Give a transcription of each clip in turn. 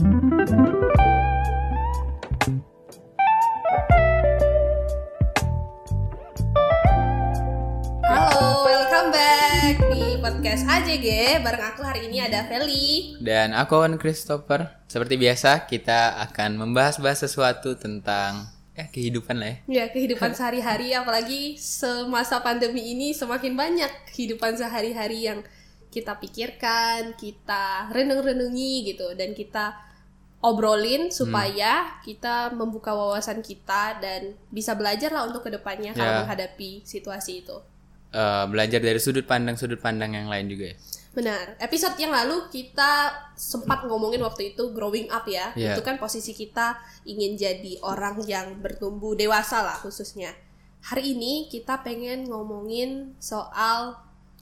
Halo, welcome back di podcast AJG bareng aku hari ini ada Feli. Dan aku Owen Christopher. Seperti biasa, kita akan membahas-bahas sesuatu tentang ya kehidupan lah ya. Ya, kehidupan sehari-hari apalagi semasa pandemi ini semakin banyak kehidupan sehari-hari yang kita pikirkan, kita renung-renungi gitu dan kita obrolin supaya kita membuka wawasan kita dan bisa belajar lah untuk ke depannya kalau Ya. menghadapi situasi itu. Eh, belajar dari sudut pandang-sudut pandang yang lain juga ya. Benar. Episode yang lalu kita sempat ngomongin waktu itu growing up ya. Iya. Itu kan posisi kita ingin jadi orang yang bertumbuh dewasa lah khususnya. Hari ini kita pengen ngomongin soal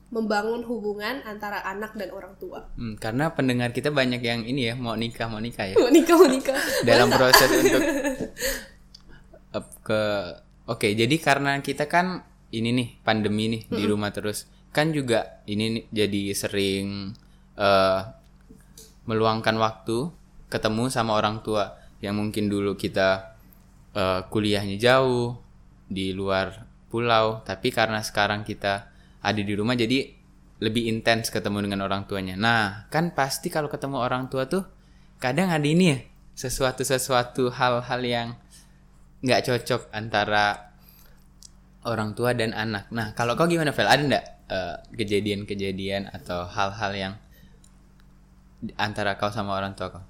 membangun hubungan antara anak dan orang tua. Hmm, karena pendengar kita banyak yang ini ya mau nikah mau nikah ya. Mau nikah, mau nikah. Dalam proses untuk ke Oke, jadi karena kita kan ini nih pandemi nih di rumah terus kan juga ini nih jadi sering eh meluangkan waktu ketemu sama orang tua yang mungkin dulu kita eh, kuliahnya jauh di luar pulau tapi karena sekarang kita ada di rumah jadi lebih intens ketemu dengan orang tuanya. Nah, kan pasti kalau ketemu orang tua tuh kadang ada ini ya sesuatu-sesuatu hal-hal yang nggak cocok antara orang tua dan anak. Nah, kalau kau gimana, Vel? Ada nggak eh, kejadian-kejadian atau hal-hal yang antara kau sama orang tua kau?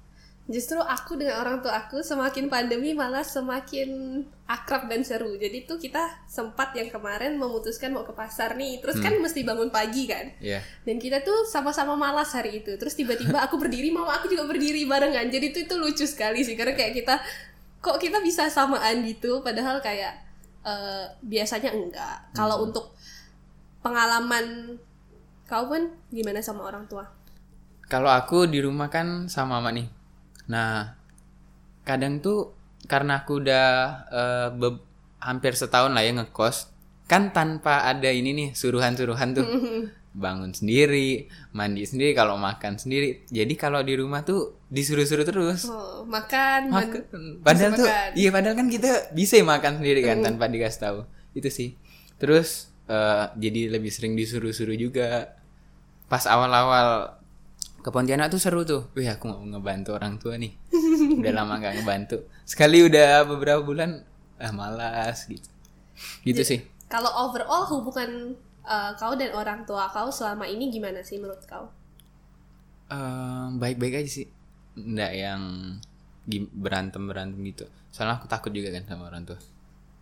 Justru aku dengan orang tua aku semakin pandemi malah semakin akrab dan seru. Jadi tuh kita sempat yang kemarin memutuskan mau ke pasar nih. Terus kan mesti bangun pagi kan. Iya. Dan kita tuh sama-sama malas hari itu. Terus tiba-tiba aku berdiri, mama aku juga berdiri barengan. Jadi itu itu lucu sekali sih karena kayak kita kok kita bisa samaan gitu padahal kayak eh, biasanya enggak. Kalau untuk pengalaman kau pun gimana sama orang tua? Kalau aku di rumah kan sama mama nih. Nah, kadang tuh karena aku udah eh, be- hampir setahun lah ya ngekos, kan tanpa ada ini nih suruhan-suruhan tuh. Bangun sendiri, mandi sendiri, kalau makan sendiri. Jadi kalau di rumah tuh disuruh-suruh terus. Oh, makan, Makan. Padahal tuh, makan. iya padahal kan kita bisa ya makan sendiri kan tanpa dikasih tahu. Itu sih. Terus eh, jadi lebih sering disuruh-suruh juga. Pas awal-awal ke Pontianak tuh seru tuh. Wih aku mau ngebantu orang tua nih. udah lama nggak ngebantu. Sekali udah beberapa bulan, ah malas gitu. Gitu sih. Kalau overall hubungan eh, kau dan orang tua kau selama ini gimana sih menurut kau? Eh, baik-baik aja sih. Nggak yang berantem berantem gitu. Soalnya aku takut juga kan sama orang tua.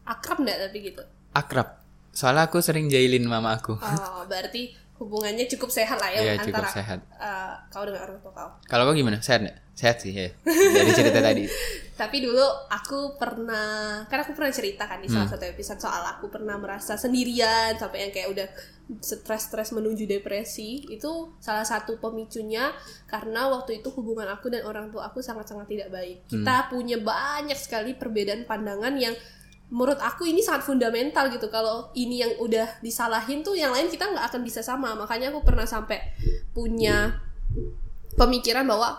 Akrab nggak tapi gitu? Akrab. Soalnya aku sering jailin mama aku. Oh, berarti hubungannya cukup sehat lah ya cukup antara sehat. eh, kau dengan orang tua kau. Kalau kau gimana? Sehat nggak? Sehat sih ya. Dari cerita tadi. Tapi dulu aku pernah, kan aku pernah cerita kan di Hmm. salah satu episode soal aku pernah merasa sendirian sampai yang kayak udah stres-stres menuju depresi. Itu salah satu pemicunya karena waktu itu hubungan aku dan orang tua aku sangat-sangat tidak baik. Hmm. Kita punya banyak sekali perbedaan pandangan yang menurut aku ini sangat fundamental gitu. Kalau ini yang udah disalahin tuh yang lain kita nggak akan bisa sama. Makanya aku pernah sampai punya pemikiran bahwa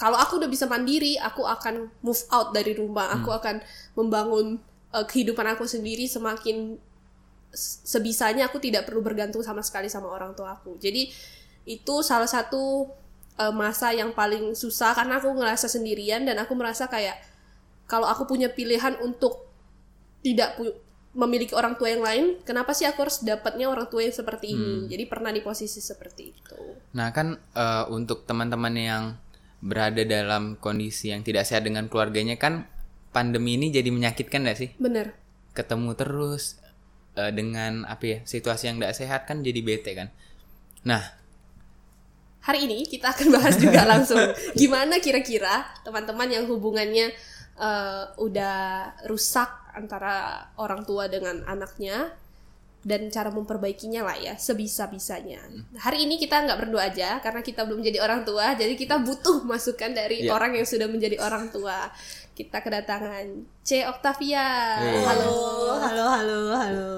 kalau aku udah bisa mandiri, aku akan move out dari rumah, aku akan membangun uh, kehidupan aku sendiri semakin sebisanya aku tidak perlu bergantung sama sekali sama orang tua aku. Jadi itu salah satu uh, masa yang paling susah karena aku ngerasa sendirian dan aku merasa kayak kalau aku punya pilihan untuk tidak memiliki orang tua yang lain, kenapa sih aku harus dapatnya orang tua yang seperti ini? Jadi pernah di posisi seperti itu. Nah kan eh, untuk teman-teman yang berada dalam kondisi yang tidak sehat dengan keluarganya kan pandemi ini jadi menyakitkan gak sih? Bener. Ketemu terus eh, dengan apa ya situasi yang tidak sehat kan jadi bete kan. Nah Hari ini kita akan bahas juga langsung gimana kira-kira teman-teman yang hubungannya eh, udah rusak antara orang tua dengan anaknya dan cara memperbaikinya lah ya sebisa-bisanya. Hari ini kita nggak berdua aja karena kita belum jadi orang tua, jadi kita butuh masukan dari Iya. orang yang sudah menjadi orang tua. Kita kedatangan C Octavia. Hey. Halo. halo, halo, halo.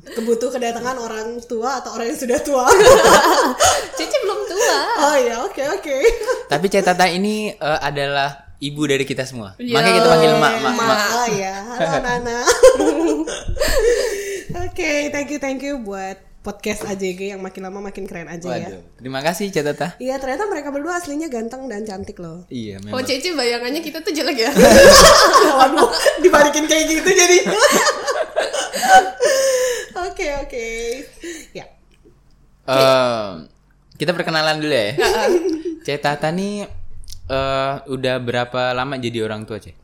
kebutuh kedatangan orang tua atau orang yang sudah tua. Cici belum tua. oh ya, oke oke. Tapi Cek Tata ini eh, adalah ibu dari kita semua. Yo. Makanya kita panggil mak mak Ma, mak. oh ya, halo Nana. Oke, thank you thank you buat podcast AJG yang makin lama makin keren aja ya. Waduh. Terima kasih Cek Tata. Iya ternyata mereka berdua aslinya ganteng dan cantik loh. Iya, Oh memang. Cici bayangannya kita tuh jelek ya. Waduh, dibalikin kayak gitu jadi. Oke oke. Ya. Eh, kita perkenalan dulu ya. Cek Tata nih eh, udah berapa lama jadi orang tua, Cek?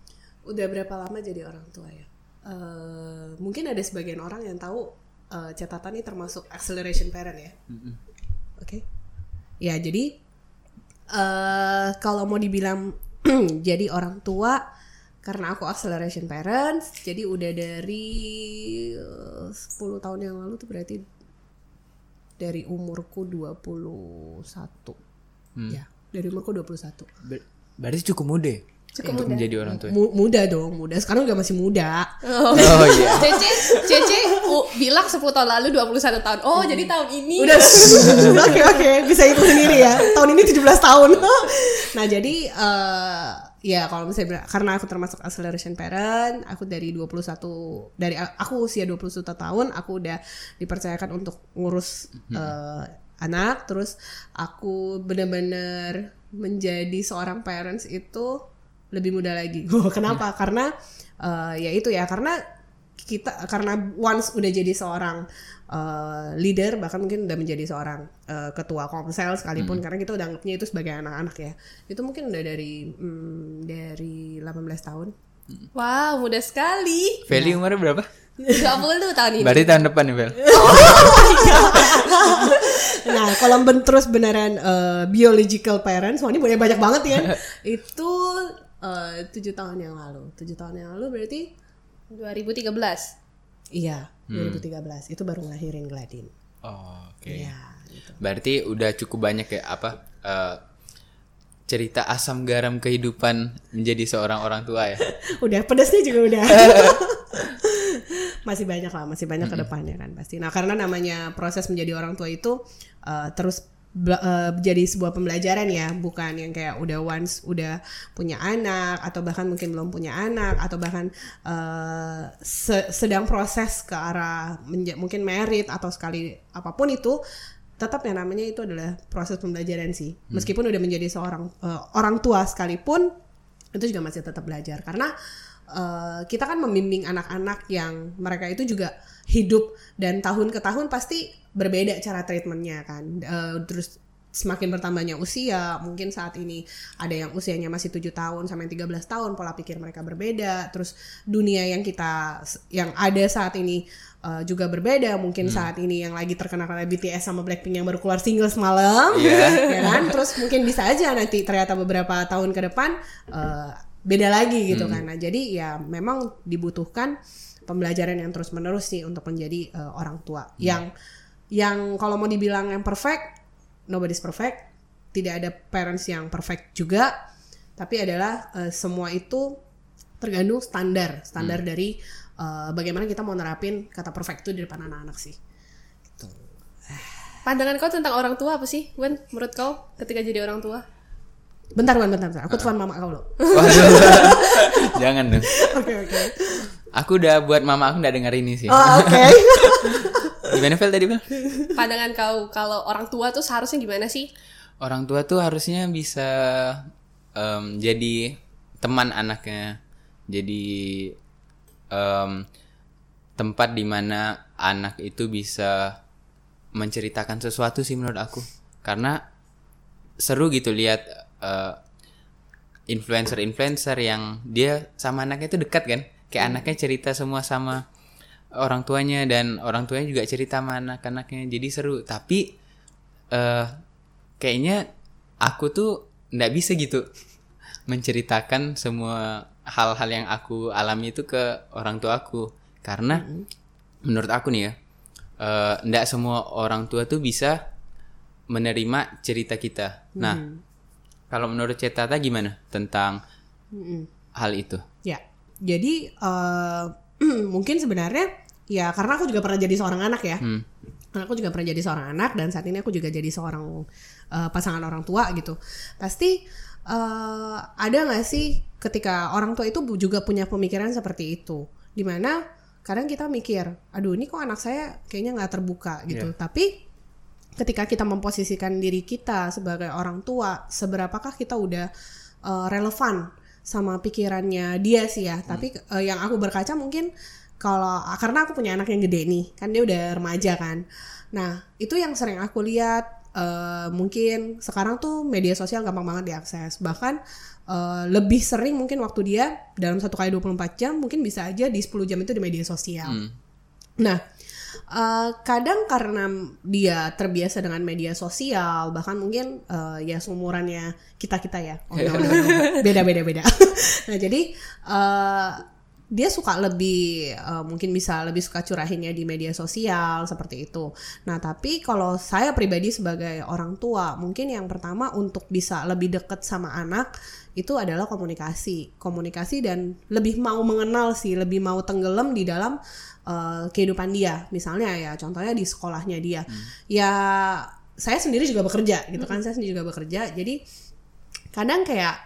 Udah berapa lama jadi orang tua ya? Eh, mungkin ada sebagian orang yang tahu eh, catatan ini termasuk acceleration parent ya. Oke. Ya jadi eh kalau mau dibilang jadi orang tua karena aku acceleration parents, jadi udah dari eh, 10 tahun yang lalu tuh berarti dari umurku 21. Ya, dari umurku 21. Ber- berarti cukup muda. ya Cukup untuk muda. menjadi orang tua. Mu- muda dong, muda. Sekarang juga masih muda. Oh, Oh iya. Cici, Cici uh, bilang 10 tahun lalu 21 tahun. Oh, jadi tahun ini. Udah. Oke oke, bisa hitung sendiri ya. Tahun ini 17 tahun. nah, jadi eh ya kalau misalnya karena aku termasuk acceleration parent, aku dari 21 dari aku usia 21 tahun, aku udah dipercayakan untuk ngurus eh, anak, terus aku benar-benar menjadi seorang parents itu lebih muda lagi. Kenapa? Karena eh, ya itu ya, karena kita karena once udah jadi seorang uh, leader bahkan mungkin udah menjadi seorang uh, ketua komsel sekalipun karena kita udah anggapnya itu sebagai anak-anak ya itu mungkin udah dari hmm, dari 18 tahun Wow, muda sekali. Feli umurnya berapa? 20 tahun ini. Berarti tahun depan nih, Fel. nah kalau ben terus beneran uh, biological parents wah ini banyak banyak banget ya itu uh, tujuh tahun yang lalu tujuh tahun yang lalu berarti 2013. iya 2013 itu baru ngelahirin Gladin Oh, oke. Iya gitu. Berarti udah cukup banyak ya apa eh, cerita asam garam kehidupan menjadi seorang orang tua ya. udah pedasnya juga udah masih banyak lah masih banyak ke depannya kan pasti. Nah karena namanya proses menjadi orang tua itu uh, terus uh, jadi sebuah pembelajaran ya bukan yang kayak udah once udah punya anak atau bahkan mungkin belum punya anak atau bahkan uh, se- sedang proses ke arah menja- mungkin merit atau sekali apa pun itu tetap yang namanya itu adalah proses pembelajaran sih. Meskipun udah menjadi seorang uh, orang tua sekalipun itu juga masih tetap belajar. Karena eh, kita kan membimbing anak-anak yang mereka itu juga hidup dan tahun ke tahun pasti berbeda cara treatmentnya kan. Eh, terus semakin bertambahnya usia mungkin saat ini ada yang usianya masih tujuh tahun sampai 13 tahun pola pikir mereka berbeda. Terus dunia yang kita yang ada saat ini eh, juga berbeda. Mungkin saat ini yang lagi terkenal karena BTS sama Blackpink yang baru keluar single semalam Iya. ya kan? Terus mungkin bisa aja nanti ternyata beberapa tahun ke depan eh, beda lagi gitu kan. Nah jadi ya memang dibutuhkan pembelajaran yang terus menerus sih untuk menjadi eh, orang tua. Yang yang kalau mau dibilang yang perfect nobody's perfect. Tidak ada parents yang perfect juga. Tapi adalah eh, semua itu tergantung standar. Standar dari eh, bagaimana kita mau nerapin kata perfect itu di depan anak-anak sih. Pandangan kau tentang orang tua apa sih, Gwen? Menurut kau ketika jadi orang tua? Bentar bentar, bentar. aku telepon mama kau lo. Jangan dong. oke oke Aku udah buat mama aku nggak denger ini sih. oh oke Gimana Fel tadi Fel? Pandangan kau kalau orang tua tuh seharusnya gimana sih? Orang tua tuh harusnya bisa em, jadi teman anaknya. Jadi em, tempat di mana anak itu bisa menceritakan sesuatu sih menurut aku. Karena seru gitu lihat eh, influencer-influencer yang dia sama anaknya itu dekat kan. Kayak anaknya cerita semua sama orang tuanya dan orang tuanya juga cerita sama anak-anaknya. Jadi seru. Tapi eh kayaknya aku tuh nggak bisa gitu menceritakan semua hal-hal yang aku alami itu ke orang tua aku karena menurut aku nih ya eh, nggak semua orang tua tuh bisa menerima cerita kita. Nah, kalau menurut Cetata gimana tentang hal itu? Ya, jadi eh, mungkin sebenarnya ya karena aku juga pernah jadi seorang anak ya. Hmm. Karena aku juga pernah jadi seorang anak dan saat ini aku juga jadi seorang uh, pasangan orang tua gitu. Pasti uh, ada nggak sih ketika orang tua itu juga punya pemikiran seperti itu, di mana kadang kita mikir, aduh ini kok anak saya kayaknya nggak terbuka gitu. Tapi ketika kita memposisikan diri kita sebagai orang tua, seberapakah kita udah uh, relevan sama pikirannya dia sih ya. Tapi uh, yang aku berkaca mungkin kalau karena aku punya anak yang gede nih, kan dia udah remaja kan. Nah itu yang sering aku lihat. uh, mungkin sekarang tuh media sosial gampang banget diakses. Bahkan uh, lebih sering mungkin waktu dia dalam satu kali 24 jam mungkin bisa aja di 10 jam itu di media sosial. Hmm. Nah, eh, kadang karena dia terbiasa dengan media sosial, bahkan mungkin eh, ya seumurannya kita kita ya, oh, no, no, no. beda beda beda. nah jadi eh, dia suka lebih eh, mungkin bisa lebih suka curahinnya di media sosial seperti itu. Nah tapi kalau saya pribadi sebagai orang tua, mungkin yang pertama untuk bisa lebih deket sama anak itu adalah komunikasi, komunikasi dan lebih mau mengenal sih, lebih mau tenggelam di dalam uh, kehidupan dia. Misalnya ya, contohnya di sekolahnya dia. Ya saya sendiri juga bekerja gitu kan, saya sendiri juga bekerja. Jadi kadang kayak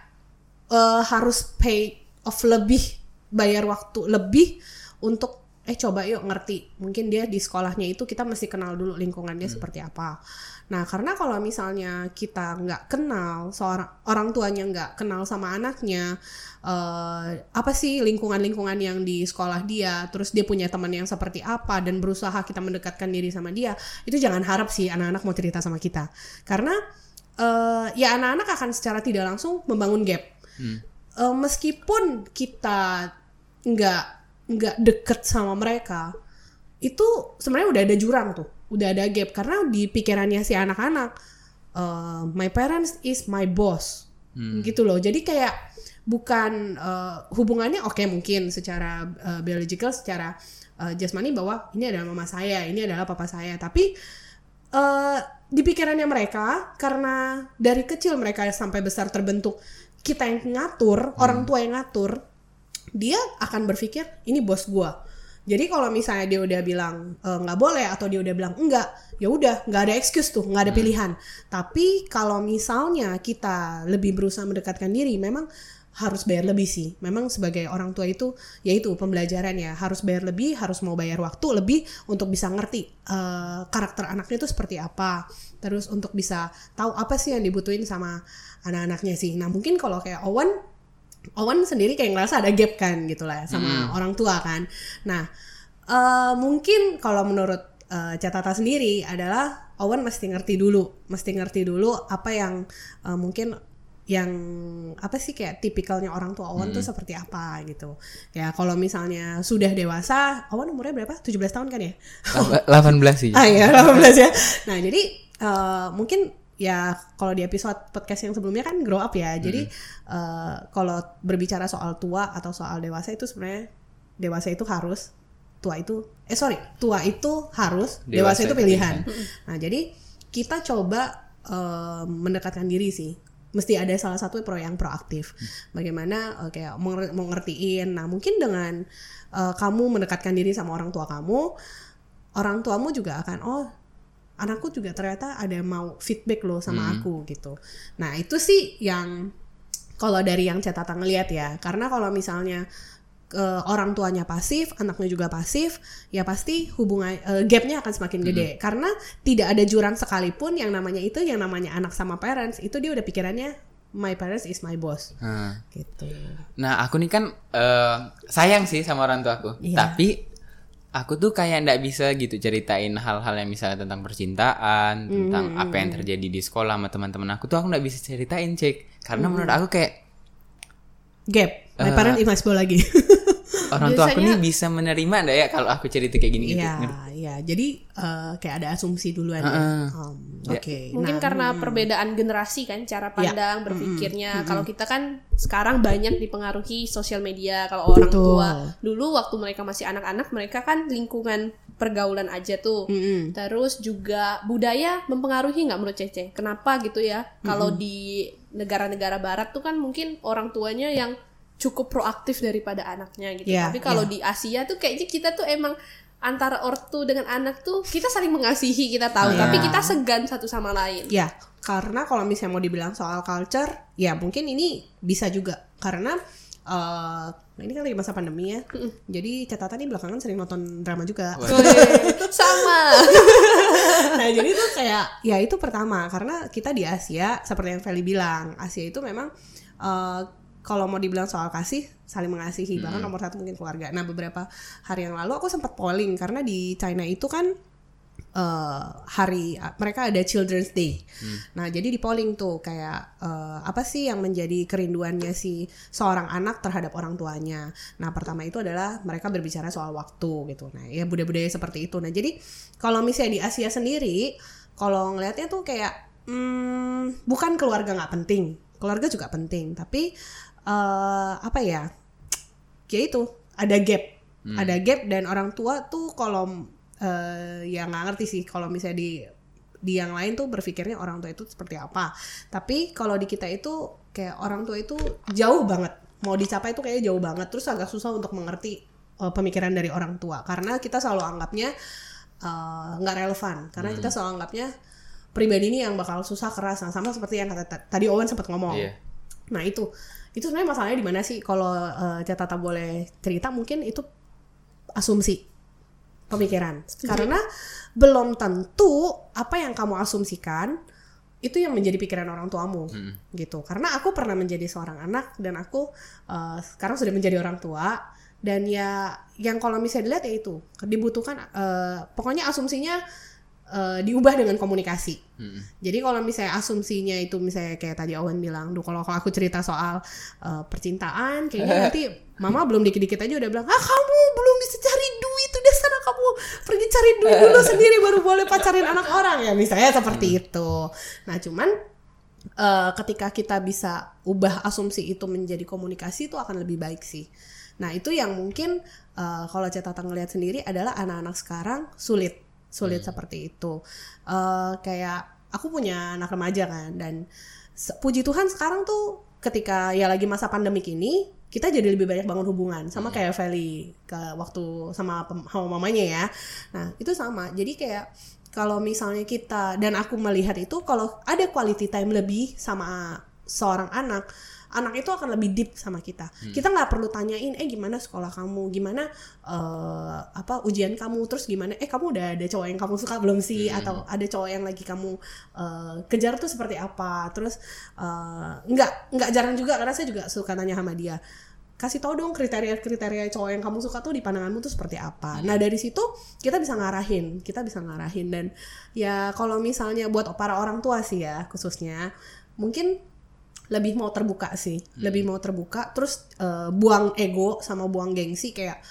eh, harus pay off lebih, bayar waktu lebih untuk eh coba yuk ngerti. Mungkin dia di sekolahnya itu kita mesti kenal dulu lingkungannya seperti apa. Nah, karena kalau misalnya kita nggak kenal seorang orang tuanya nggak kenal sama anaknya, eh, apa sih lingkungan-lingkungan yang di sekolah dia, terus dia punya teman yang seperti apa dan berusaha kita mendekatkan diri sama dia, itu jangan harap sih anak-anak mau cerita sama kita, karena eh, ya anak-anak akan secara tidak langsung membangun gap. Eh, meskipun kita nggak nggak deket sama mereka, itu sebenarnya udah ada jurang tuh, udah ada gap. Karena di pikirannya si anak-anak, eh, my parents is my boss, gitu loh. Jadi kayak bukan eh, hubungannya oke mungkin secara eh, biological, secara eh, jasmani bahwa ini adalah mama saya, ini adalah papa saya, tapi eh di pikirannya mereka karena dari kecil mereka sampai besar terbentuk kita yang ngatur, orang tua yang ngatur, dia akan berpikir ini bos gua. Jadi kalau misalnya dia udah bilang "E, nggak boleh atau dia udah bilang enggak, ya udah nggak ada excuse tuh, nggak ada pilihan. Tapi kalau misalnya kita lebih berusaha mendekatkan diri, memang harus bayar lebih sih. Memang sebagai orang tua itu yaitu pembelajaran ya, harus bayar lebih, harus mau bayar waktu lebih untuk bisa ngerti eh, karakter anaknya itu seperti apa. Terus untuk bisa tahu apa sih yang dibutuhin sama anak-anaknya sih. Nah, mungkin kalau kayak Owen Owen sendiri kayak ngerasa ada gap kan gitu lah sama orang tua kan. Nah, eh, mungkin kalau menurut eh, catatan sendiri adalah Owen mesti ngerti dulu, mesti ngerti dulu apa yang eh, mungkin yang apa sih kayak tipikalnya orang tua Owen tuh seperti apa gitu. Ya kalau misalnya sudah dewasa, Owen umurnya berapa? 17 tahun kan ya? Lapa- 18 sih. Ah ya 18 ya. Nah jadi eh, mungkin ya kalau di episode podcast yang sebelumnya kan grow up ya. Jadi eh, kalau berbicara soal tua atau soal dewasa itu sebenarnya dewasa itu harus, tua itu eh sorry tua itu harus, dewasa, Dewasa itu pilihan. Nah jadi kita coba eh, mendekatkan diri sih. Mesti ada salah satu pro yang proaktif. Bagaimana eh, kayak mau nger- mau ngertiin. Nah mungkin dengan eh, kamu mendekatkan diri sama orang tua kamu, orang tuamu juga akan oh anakku juga ternyata ada mau feedback loh sama aku gitu. Nah itu sih yang kalau dari yang catatan ngeliat ya, karena kalau misalnya eh, orang tuanya pasif, anaknya juga pasif, ya pasti hubungan eh, gapnya akan semakin gede. Karena tidak ada jurang sekalipun yang namanya itu, yang namanya anak sama parents itu dia udah pikirannya my parents is my boss, Hmm. gitu. Nah, aku nih kan eh, sayang sih sama orang tua aku. Iya. Tapi aku tuh kayak ndak bisa gitu ceritain hal-hal yang misalnya tentang percintaan, tentang Hmm, apa yang terjadi di sekolah sama teman-teman aku tuh aku ndak bisa ceritain, Cek. Karena Hmm. menurut aku kayak Gap, my Eh, my boss lagi. orang tua aku nih bisa menerima ndak ya kalau aku cerita kayak gini gitu. Iya, iya. Jadi eh, kayak ada asumsi duluan. ya. Heeh. Um, Ya. Oke. Mungkin nah, karena perbedaan generasi kan cara pandang berpikirnya. Kalau kita kan sekarang banyak dipengaruhi sosial media. Kalau orang Betul. tua dulu waktu mereka masih anak-anak mereka kan lingkungan pergaulan aja tuh. Mm-mm. Terus juga budaya mempengaruhi nggak menurut Cece? Kenapa gitu ya? Kalau di negara-negara barat tuh kan mungkin orang tuanya yang cukup proaktif daripada anaknya gitu. Iya, Tapi kalau iya. di Asia tuh kayaknya kita tuh emang antara ortu dengan anak tuh kita saling mengasihi kita tahu, Iya. tapi kita segan satu sama lain. Ya, karena kalau misalnya mau dibilang soal culture, ya mungkin ini bisa juga karena eh ini kan lagi masa pandemi ya. Jadi catatan ini belakangan sering nonton drama juga. Sama. nah, jadi itu kayak ya itu pertama karena kita di Asia seperti yang Feli bilang, Asia itu memang eh kalau mau dibilang soal kasih saling mengasihi bahkan nomor satu mungkin keluarga. Nah beberapa hari yang lalu aku sempat polling karena di China itu kan eh hari mereka ada Children's Day. Nah, jadi di polling tuh kayak eh, apa sih yang menjadi kerinduannya si seorang anak terhadap orang tuanya. Nah, pertama itu adalah mereka berbicara soal waktu gitu. Nah, ya budaya-budaya seperti itu. Nah, jadi kalau misalnya di Asia sendiri, kalau ngelihatnya tuh kayak hmm, bukan keluarga nggak penting, keluarga juga penting, tapi eh apa ya? Ya itu ada gap, ada gap dan orang tua tuh kalau eh ya nggak ngerti sih kalau misalnya di di yang lain tuh berpikirnya orang tua itu seperti apa. Tapi kalau di kita itu kayak orang tua itu jauh banget. Mau dicapai itu kayaknya jauh banget. Terus agak susah untuk mengerti eh, pemikiran dari orang tua karena kita selalu anggapnya nggak relevan. Karena kita selalu anggapnya pribadi ini yang bakal susah keras. Nah, sama seperti yang kata tadi Owen sempat ngomong. Iya. Nah itu itu sebenarnya masalahnya di mana sih? Kalau uh, Tata boleh cerita mungkin itu asumsi pemikiran. Karena belum tentu apa yang kamu asumsikan itu yang menjadi pikiran orang tuamu gitu. Karena aku pernah menjadi seorang anak dan aku uh, sekarang sudah menjadi orang tua dan ya yang kalau misalnya dilihat ya itu dibutuhkan uh, pokoknya asumsinya uh, diubah dengan komunikasi. Jadi kalau misalnya asumsinya itu misalnya kayak tadi Owen bilang, duh kalau aku cerita soal uh, percintaan, kayaknya nanti mama belum dikit-dikit aja udah bilang, ah kamu belum bisa cari duit, udah sana kamu pergi cari duit dulu sendiri baru boleh pacarin anak orang ya misalnya seperti itu. Nah cuman uh, ketika kita bisa ubah asumsi itu menjadi komunikasi itu akan lebih baik sih. Nah itu yang mungkin uh, kalau catatan ngelihat sendiri adalah anak-anak sekarang sulit sulit seperti itu. Eh kayak aku punya anak remaja kan dan puji Tuhan sekarang tuh ketika ya lagi masa pandemik ini kita jadi lebih banyak bangun hubungan sama kayak Feli ke waktu sama sama mamanya ya. Nah, itu sama. Jadi kayak kalau misalnya kita dan aku melihat itu kalau ada quality time lebih sama seorang anak anak itu akan lebih deep sama kita. Kita nggak perlu tanyain, eh gimana sekolah kamu, gimana eh, apa ujian kamu, terus gimana, eh kamu udah ada cowok yang kamu suka belum sih, atau ada cowok yang lagi kamu eh, kejar tuh seperti apa, terus eh, nggak nggak jarang juga karena saya juga suka tanya sama dia, kasih tau dong kriteria-kriteria cowok yang kamu suka tuh di pandanganmu tuh seperti apa. Nah dari situ kita bisa ngarahin, kita bisa ngarahin. Dan ya kalau misalnya buat para orang tua sih ya khususnya mungkin lebih mau terbuka sih, lebih mau terbuka, terus eh, buang ego sama buang gengsi kayak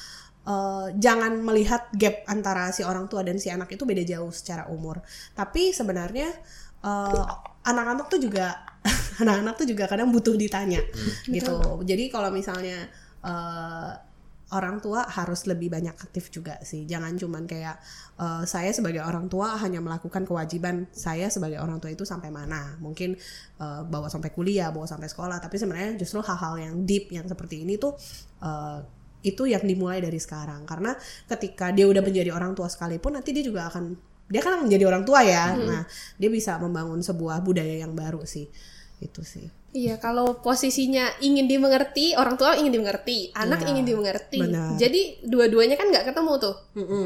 eh, jangan melihat gap antara si orang tua dan si anak itu beda jauh secara umur. Tapi sebenarnya eh, anak-anak tuh juga anak-anak tuh juga kadang butuh ditanya gitu. Jadi kalau misalnya eh, orang tua harus lebih banyak aktif juga sih. Jangan cuman kayak eh, saya sebagai orang tua hanya melakukan kewajiban saya sebagai orang tua itu sampai mana. Mungkin eh, bawa sampai kuliah, bawa sampai sekolah, tapi sebenarnya justru hal-hal yang deep yang seperti ini tuh eh, itu yang dimulai dari sekarang. Karena ketika dia udah menjadi orang tua sekalipun nanti dia juga akan dia kan menjadi orang tua ya. Nah, dia bisa membangun sebuah budaya yang baru sih. Itu sih. Iya, kalau posisinya ingin dimengerti, orang tua ingin dimengerti, anak Iya, ingin dimengerti. benar. Jadi dua-duanya kan nggak ketemu tuh.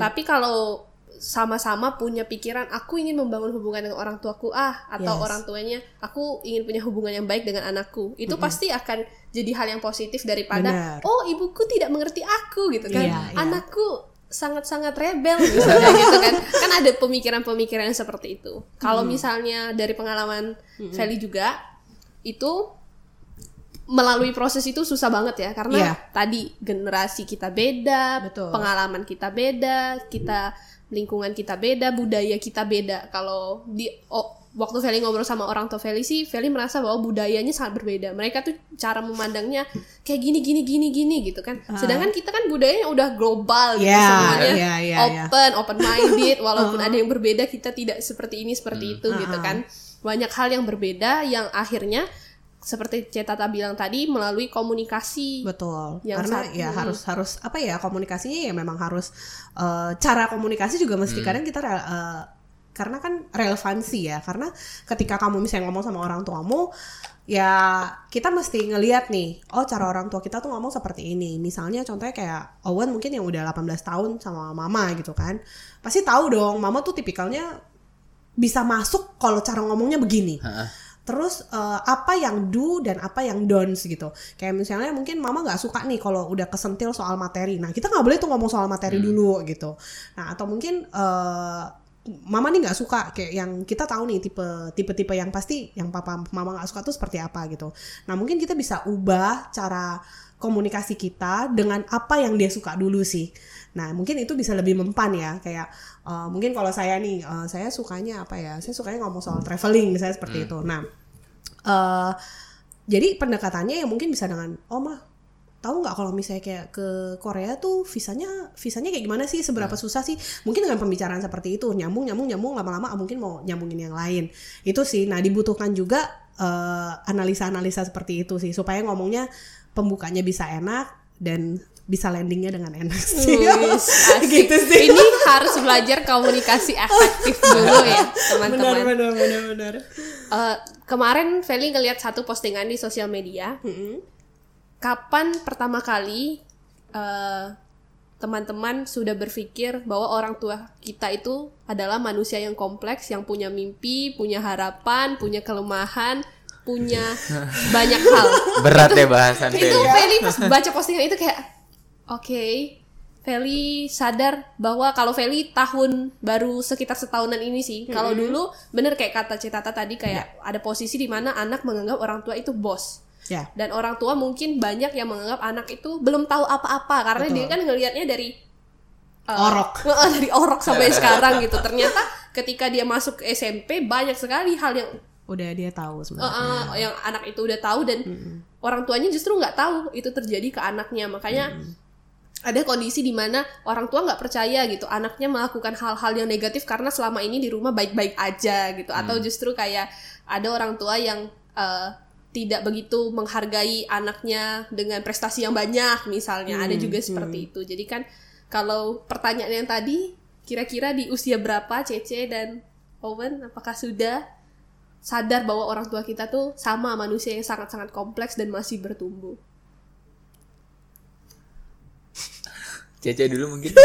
Tapi kalau sama-sama punya pikiran, aku ingin membangun hubungan dengan orang tuaku ah, atau Yes. orang tuanya, aku ingin punya hubungan yang baik dengan anakku. Itu pasti akan jadi hal yang positif daripada, Benar. oh ibuku tidak mengerti aku gitu kan, Iya, iya. anakku sangat-sangat rebel misalnya gitu kan kan ada pemikiran-pemikiran seperti itu kalau misalnya dari pengalaman Feli juga itu melalui proses itu susah banget ya karena Iya. tadi generasi kita beda, Betul. pengalaman kita beda, kita lingkungan kita beda, budaya kita beda. Kalau di oh, waktu Feli ngobrol sama orang tua Feli sih, Feli merasa bahwa budayanya sangat berbeda. Mereka tuh cara memandangnya kayak gini gini gini gini gitu kan. Sedangkan kita kan budayanya udah global gitu Ah. Iya, semuanya iya, iya, iya. open, open minded walaupun ada yang berbeda kita tidak seperti ini seperti itu gitu kan. Banyak hal yang berbeda yang akhirnya seperti Cetata bilang tadi melalui komunikasi. Betul. Yang Karena saat- ya hmm. harus harus apa ya komunikasinya ya memang harus eh, cara komunikasi juga mesti kadang kita eh, karena kan relevansi ya. Karena ketika kamu misalnya ngomong sama orang tuamu ya kita mesti ngeliat nih, oh cara orang tua kita tuh ngomong seperti ini. Misalnya contohnya kayak Owen mungkin yang udah 18 tahun sama mama gitu kan. Pasti tahu dong, mama tuh tipikalnya bisa masuk kalau cara ngomongnya begini. Terus eh, apa yang do dan apa yang don'ts gitu. Kayak misalnya mungkin mama nggak suka nih kalau udah kesentil soal materi. Nah kita nggak boleh tuh ngomong soal materi dulu gitu. Nah atau mungkin eh, mama nih nggak suka kayak yang kita tahu nih tipe tipe tipe yang pasti yang papa mama nggak suka tuh seperti apa gitu. Nah mungkin kita bisa ubah cara komunikasi kita dengan apa yang dia suka dulu sih. Nah mungkin itu bisa lebih mempan ya kayak eh, mungkin kalau saya nih eh, saya sukanya apa ya? Saya sukanya ngomong soal traveling misalnya seperti itu. Nah eh jadi pendekatannya yang mungkin bisa dengan oh mah tahu nggak kalau misalnya kayak ke Korea tuh visanya visanya kayak gimana sih? Seberapa susah sih? Mungkin dengan pembicaraan seperti itu nyambung nyambung nyambung lama-lama ah, mungkin mau nyambungin yang lain. Itu sih. Nah dibutuhkan juga eh, analisa-analisa seperti itu sih supaya ngomongnya pembukanya bisa enak dan bisa landingnya dengan enak sih asik. gitu sih Ini harus belajar komunikasi efektif dulu ya, teman-teman. benar benar benar Eh, kemarin Feli ngeliat satu postingan di sosial media. Mm-mm. Kapan pertama kali eh, teman-teman sudah berpikir bahwa orang tua kita itu adalah manusia yang kompleks, yang punya mimpi, punya harapan, punya kelemahan, punya banyak hal. Berat ya bahasan itu Feli. Feli pas baca postingan itu kayak oke Feli sadar bahwa kalau Feli tahun baru sekitar setahunan ini sih kalau dulu bener kayak kata Citata tadi kayak ada posisi di mana anak menganggap orang tua itu bos. Ya. Dan orang tua mungkin banyak yang menganggap anak itu belum tahu apa-apa karena dia kan ngelihatnya dari uh, Orok. uh, dari orok sampai sekarang gitu. Ternyata ketika dia masuk SMP banyak sekali hal yang udah dia tahu sebenarnya. Uh, uh, yang anak itu udah tahu dan orang tuanya justru nggak tahu itu terjadi ke anaknya. Makanya ada kondisi di mana orang tua nggak percaya gitu. Anaknya melakukan hal-hal yang negatif karena selama ini di rumah baik-baik aja gitu. Atau justru kayak ada orang tua yang uh, tidak begitu menghargai anaknya dengan prestasi yang banyak misalnya. Ada juga seperti itu. Jadi kan kalau pertanyaan yang tadi kira-kira di usia berapa Cece dan Owen apakah sudah sadar bahwa orang tua kita tuh sama manusia yang sangat-sangat kompleks dan masih bertumbuh. Cece dulu mungkin.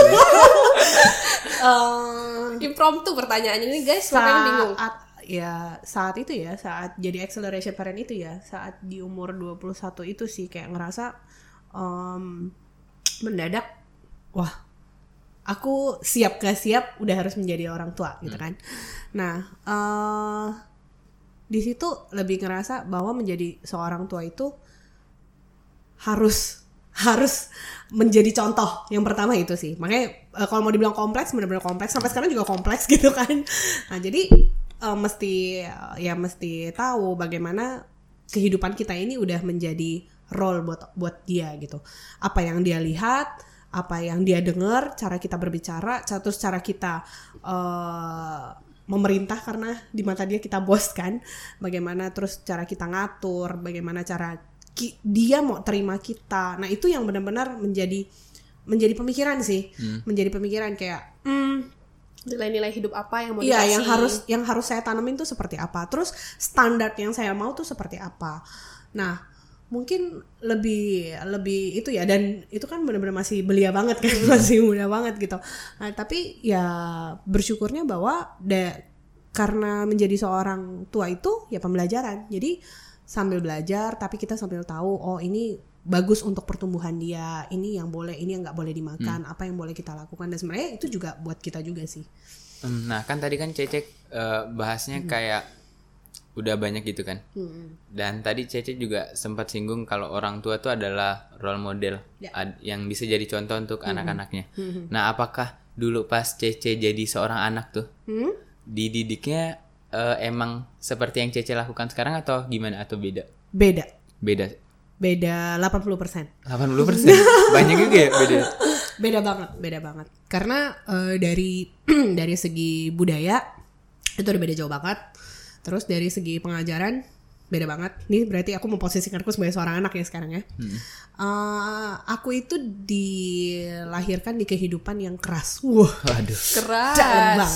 Impromptu pertanyaannya ini guys, makanya bingung. saat ya saat itu ya saat jadi acceleration parent itu ya saat di umur 21 itu sih kayak ngerasa em, mendadak wah aku siap gak siap udah harus menjadi orang tua gitu kan nah eh di situ lebih ngerasa bahwa menjadi seorang tua itu harus harus menjadi contoh yang pertama itu sih. Makanya eh, kalau mau dibilang kompleks benar-benar kompleks. Sampai sekarang juga kompleks gitu kan. Nah jadi eh, mesti ya mesti tahu bagaimana kehidupan kita ini udah menjadi role buat buat dia gitu. Apa yang dia lihat apa yang dia dengar cara kita berbicara ca- terus cara kita eh, memerintah karena di mata dia kita bos kan. Bagaimana terus cara kita ngatur bagaimana cara ki- dia mau terima kita nah itu yang benar-benar menjadi menjadi pemikiran sih menjadi pemikiran kayak hmm, Nilai-nilai hidup apa yang mau Iya, dikasih? yang harus yang harus saya tanemin tuh seperti apa. Terus standar yang saya mau tuh seperti apa. Nah, mungkin lebih lebih itu ya dan itu kan benar-benar masih belia banget kan, masih muda banget gitu. Nah, tapi ya bersyukurnya bahwa da, karena menjadi seorang tua itu ya pembelajaran. Jadi sambil belajar tapi kita sambil tahu oh ini bagus untuk pertumbuhan dia. Ini yang boleh ini yang nggak boleh dimakan. Apa yang boleh kita lakukan? Dan sebenarnya itu juga buat kita juga sih. Hmm, Nah kan tadi kan Cece eh, bahasnya kayak udah banyak gitu kan. Dan tadi Cece juga sempat singgung kalau orang tua tuh adalah role model Ya. yang bisa jadi contoh untuk anak-anaknya. Nah apakah dulu pas Cece jadi seorang anak tuh Hmm? dididiknya eh, emang seperti yang Cece lakukan sekarang atau gimana? Atau beda? beda. Beda. Beda 80% 80% banyak juga ya beda. beda banget beda banget. Karena eh, dari dari segi budaya itu udah beda jauh banget. Terus dari segi pengajaran beda banget. Nih berarti aku memposisikan aku sebagai seorang anak ya sekarang ya. Eh, aku itu dilahirkan di kehidupan yang keras. Wah, Waduh. Keras. banget.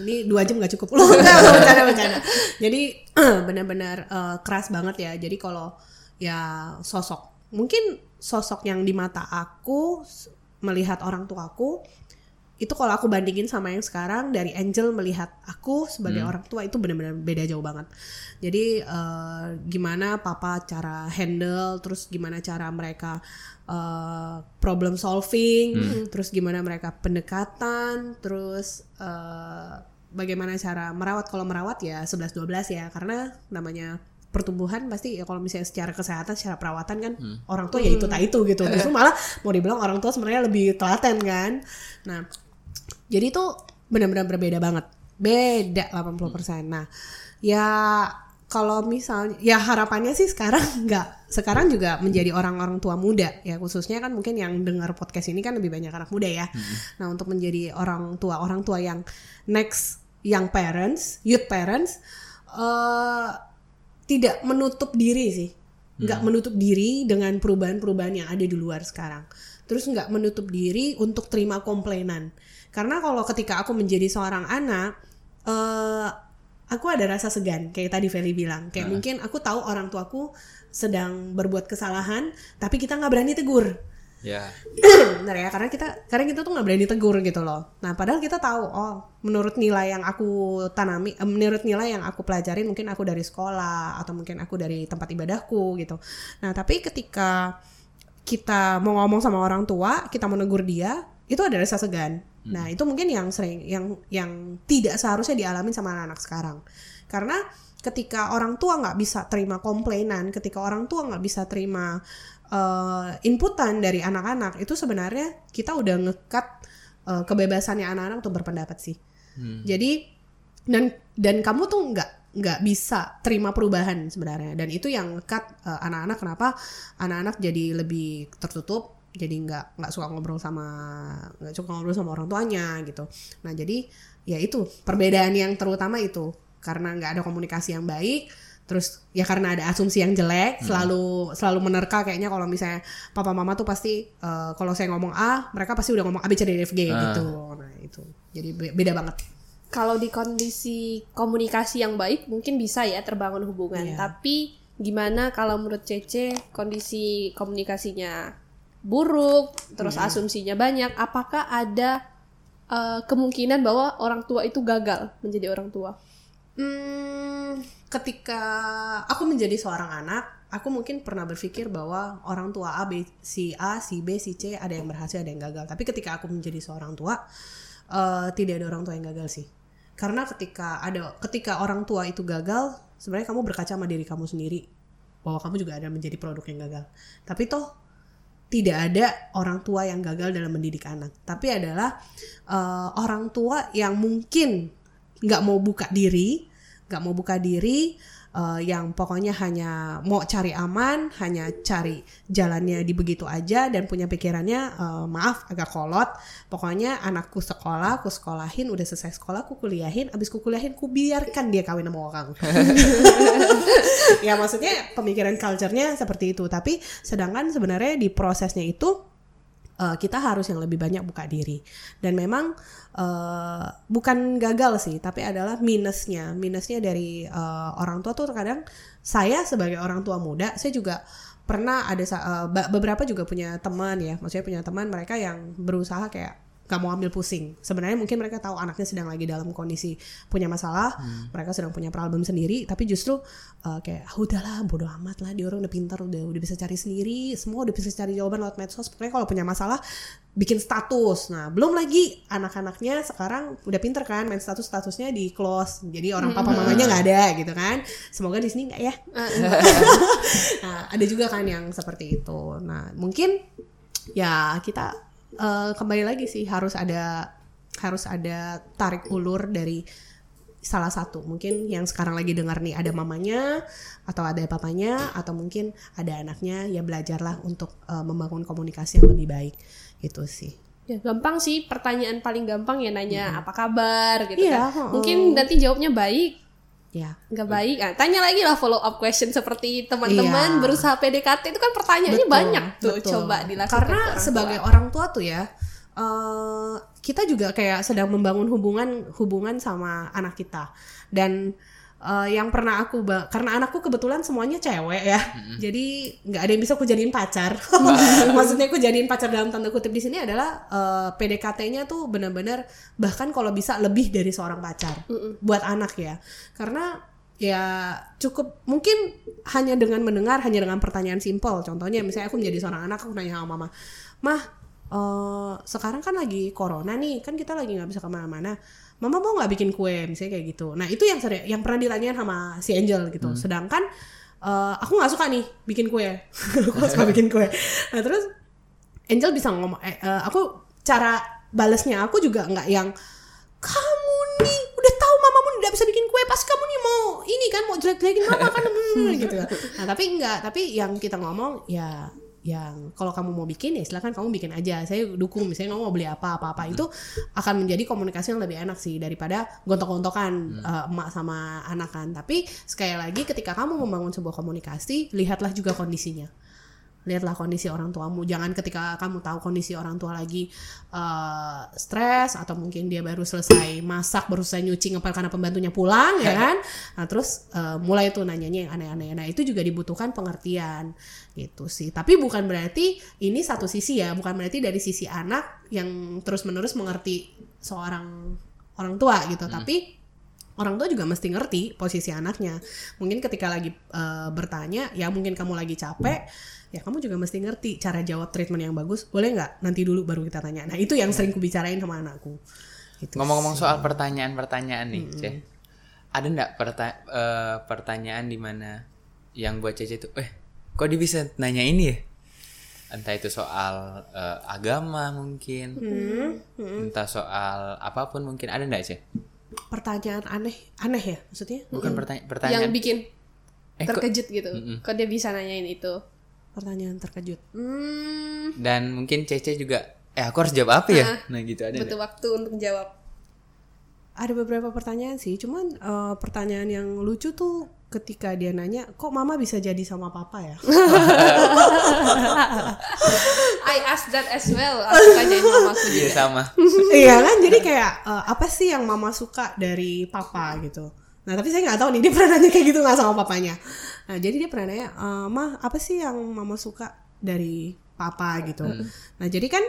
Ini dua jam gak cukup. Loh, bercanda, bercanda. Jadi benar-benar eh, keras banget ya. Jadi kalau ya sosok, mungkin sosok yang di mata aku melihat orang tuaku itu kalau aku bandingin sama yang sekarang dari Angel melihat aku sebagai orang tua itu benar-benar beda jauh banget. Jadi eh, gimana papa cara handle, terus gimana cara mereka eh, problem solving, terus gimana mereka pendekatan, terus eh, bagaimana cara merawat. Kalau merawat ya 11 12 ya karena namanya pertumbuhan pasti ya kalau misalnya secara kesehatan secara perawatan kan orang tua ya itu tak itu gitu. Justru malah mau dibilang orang tua sebenarnya lebih telaten kan. Nah jadi itu benar-benar berbeda banget. Beda 80%. Nah, ya kalau misalnya ya harapannya sih sekarang nggak sekarang juga menjadi orang-orang tua muda ya khususnya kan mungkin yang dengar podcast ini kan lebih banyak anak muda ya. Nah, untuk menjadi orang tua orang tua yang next young parents, youth parents eh tidak menutup diri sih. Nggak menutup diri dengan perubahan-perubahan yang ada di luar sekarang. Terus nggak menutup diri untuk terima komplainan. Karena kalau ketika aku menjadi seorang anak, eh aku ada rasa segan, kayak tadi Feli bilang. Kayak mungkin aku tahu orang tuaku sedang berbuat kesalahan, tapi kita nggak berani tegur. Ya. Bener ya, karena kita karena kita tuh nggak berani tegur gitu loh. Nah, padahal kita tahu, oh, menurut nilai yang aku tanami, eh, menurut nilai yang aku pelajarin, mungkin aku dari sekolah atau mungkin aku dari tempat ibadahku gitu. Nah, tapi ketika kita mau ngomong sama orang tua, kita mau negur dia, itu ada rasa segan. Nah, itu mungkin yang sering, yang yang tidak seharusnya dialami sama anak-anak sekarang. Karena ketika orang tua nggak bisa terima komplainan, ketika orang tua nggak bisa terima eh, inputan dari anak-anak, itu sebenarnya kita udah ngekat eh, kebebasannya anak-anak untuk berpendapat sih. Jadi dan dan kamu tuh nggak nggak bisa terima perubahan sebenarnya dan itu yang ngekat eh, anak-anak kenapa anak-anak jadi lebih tertutup jadi nggak nggak suka ngobrol sama nggak suka ngobrol sama orang tuanya gitu nah jadi ya itu perbedaan yang terutama itu karena nggak ada komunikasi yang baik terus ya karena ada asumsi yang jelek selalu selalu menerka kayaknya kalau misalnya papa mama tuh pasti eh, kalau saya ngomong A mereka pasti udah ngomong A B C D E F G Ah. gitu nah itu jadi be- beda banget Kalau di kondisi komunikasi yang baik mungkin bisa ya terbangun hubungan. Iya. Tapi gimana kalau menurut Cece kondisi komunikasinya buruk, terus Iya. asumsinya banyak, apakah ada eh, kemungkinan bahwa orang tua itu gagal menjadi orang tua? Hmm, ketika aku menjadi seorang anak, aku mungkin pernah berpikir bahwa orang tua A, B, si A, si B, si C ada yang berhasil, ada yang gagal. Tapi ketika aku menjadi seorang tua, eh, tidak ada orang tua yang gagal sih. Karena ketika ada, ketika orang tua itu gagal, sebenarnya kamu berkaca sama diri kamu sendiri bahwa kamu juga ada menjadi produk yang gagal. Tapi toh tidak ada orang tua yang gagal dalam mendidik anak, tapi adalah eh, orang tua yang mungkin nggak mau buka diri, nggak mau buka diri, eh, yang pokoknya hanya mau cari aman, hanya cari jalannya di begitu aja dan punya pikirannya eh, maaf agak kolot. Pokoknya anakku sekolah, aku sekolahin, udah selesai sekolah, aku kuliahin, abis ku kuliahin, ku biarkan dia kawin sama orang. ya maksudnya pemikiran culture-nya seperti itu. Tapi sedangkan sebenarnya di prosesnya itu eh, kita harus yang lebih banyak buka diri. Dan memang eh, bukan gagal sih tapi adalah minusnya. Minusnya dari eh, orang tua tuh terkadang saya sebagai orang tua muda saya juga pernah ada ba- beberapa juga punya teman ya. Maksudnya punya teman mereka yang berusaha kayak gak mau ambil pusing. Sebenarnya mungkin mereka tahu anaknya sedang lagi dalam kondisi punya masalah mereka sedang punya problem sendiri tapi justru eh, kayak ah, udahlah bodoh amat lah dia orang udah pintar udah udah bisa cari sendiri semua udah bisa cari jawaban lewat medsos. Pokoknya kalau punya masalah bikin status. Nah belum lagi anak-anaknya sekarang udah pinter kan main status statusnya di close. Jadi orang papa mamanya nggak ada gitu kan. Semoga di sini nggak ya. Nah, ada juga kan yang seperti itu. Nah mungkin ya kita eh, kembali lagi sih harus ada harus ada tarik ulur dari salah satu. Mungkin yang sekarang lagi dengar nih ada mamanya atau ada papanya atau mungkin ada anaknya ya belajarlah untuk eh, membangun komunikasi yang lebih baik. Itu sih. Ya, gampang sih. Pertanyaan paling gampang ya nanya apa kabar? gitu Iya, kan. Mungkin nanti jawabnya baik. Ya nggak baik ah, tanya lagi lah follow up question seperti teman-teman Iya. berusaha PDKT itu kan pertanyaannya Betul, banyak tuh betul. coba dilakukan Karena orang sebagai tua. orang tua tuh ya, eh kita juga kayak sedang membangun hubungan hubungan sama anak kita. Dan eh, yang pernah aku ba- karena anakku kebetulan semuanya cewek ya, jadi nggak ada yang bisa aku jadiin pacar. Maksudnya aku jadiin pacar dalam tanda kutip di sini adalah eh, PDKT-nya tuh benar-benar bahkan kalau bisa lebih dari seorang pacar buat anak ya, karena ya cukup mungkin hanya dengan mendengar hanya dengan pertanyaan simpel. Contohnya misalnya aku menjadi seorang anak aku nanya sama mama mah eh, sekarang kan lagi corona nih kan kita lagi nggak bisa ke mana-mana mama mau nggak bikin kue? Misalnya kayak gitu. Nah itu yang sering yang pernah ditanyain sama si Angel gitu. Sedangkan eh, aku nggak suka nih bikin kue. Aku suka bikin kue. Nah terus Angel bisa ngomong eh, eh, aku cara balesnya aku juga nggak yang kamu nih udah tahu mamamu tidak bisa bikin kue pasti kamu nih mau ini kan mau jelek-jelekin mama kan? Hmm, gitu kan. Nah, tapi enggak, tapi yang kita ngomong ya yang kalau kamu mau bikin ya silakan kamu bikin aja. Saya dukung misalnya kamu mau beli apa apa apa itu akan menjadi komunikasi yang lebih enak sih daripada gontok-gontokan eh, emak sama anak kan. Tapi sekali lagi ketika kamu membangun sebuah komunikasi, lihatlah juga kondisinya lihatlah kondisi orang tuamu. Jangan ketika kamu tahu kondisi orang tua lagi eh, stres atau mungkin dia baru selesai masak baru selesai nyuci ngepel karena pembantunya pulang ya kan? Nah terus eh, mulai tuh nanyanya yang aneh-aneh. Nah itu juga dibutuhkan pengertian gitu sih. Tapi bukan berarti ini satu sisi ya bukan berarti dari sisi anak yang terus menerus mengerti seorang orang tua gitu. Tapi orang tua juga mesti ngerti posisi anaknya. Mungkin ketika lagi eh, bertanya, ya mungkin kamu lagi capek, ya kamu juga mesti ngerti cara jawab treatment yang bagus. Boleh nggak? Nanti dulu baru kita tanya. Nah itu yang sering kubicarain sama anakku. Gitu. Ngomong-ngomong soal pertanyaan-pertanyaan nih, Ceh. Ada nggak perta- eh, pertanyaan di mana yang buat Cece itu, eh, kok dia bisa nanya ini ya? Entah itu soal eh, agama mungkin, entah soal apa pun mungkin ada nggak Ceh? Pertanyaan aneh, aneh ya maksudnya? Bukan pertanya- yang pertanyaan. bikin Eh, kok- terkejut gitu kok dia bisa nanyain itu Pertanyaan terkejut. hmm, Dan mungkin Cece juga, eh aku harus jawab apa ya? Nah gitu ada butuh waktu untuk jawab Ada beberapa pertanyaan sih, cuman eh, pertanyaan yang lucu tuh ketika dia nanya, kok mama bisa jadi sama papa ya? I ask that as well aku tanyain mamaku Iya sama. iya kan jadi kayak eh, apa sih yang mama suka dari papa gitu nah tapi saya nggak tahu nih dia pernah nanya kayak gitu nggak sama papanya nah jadi dia pernah nanya "Eh, mah apa sih yang mama suka dari papa? gitu. Nah jadi kan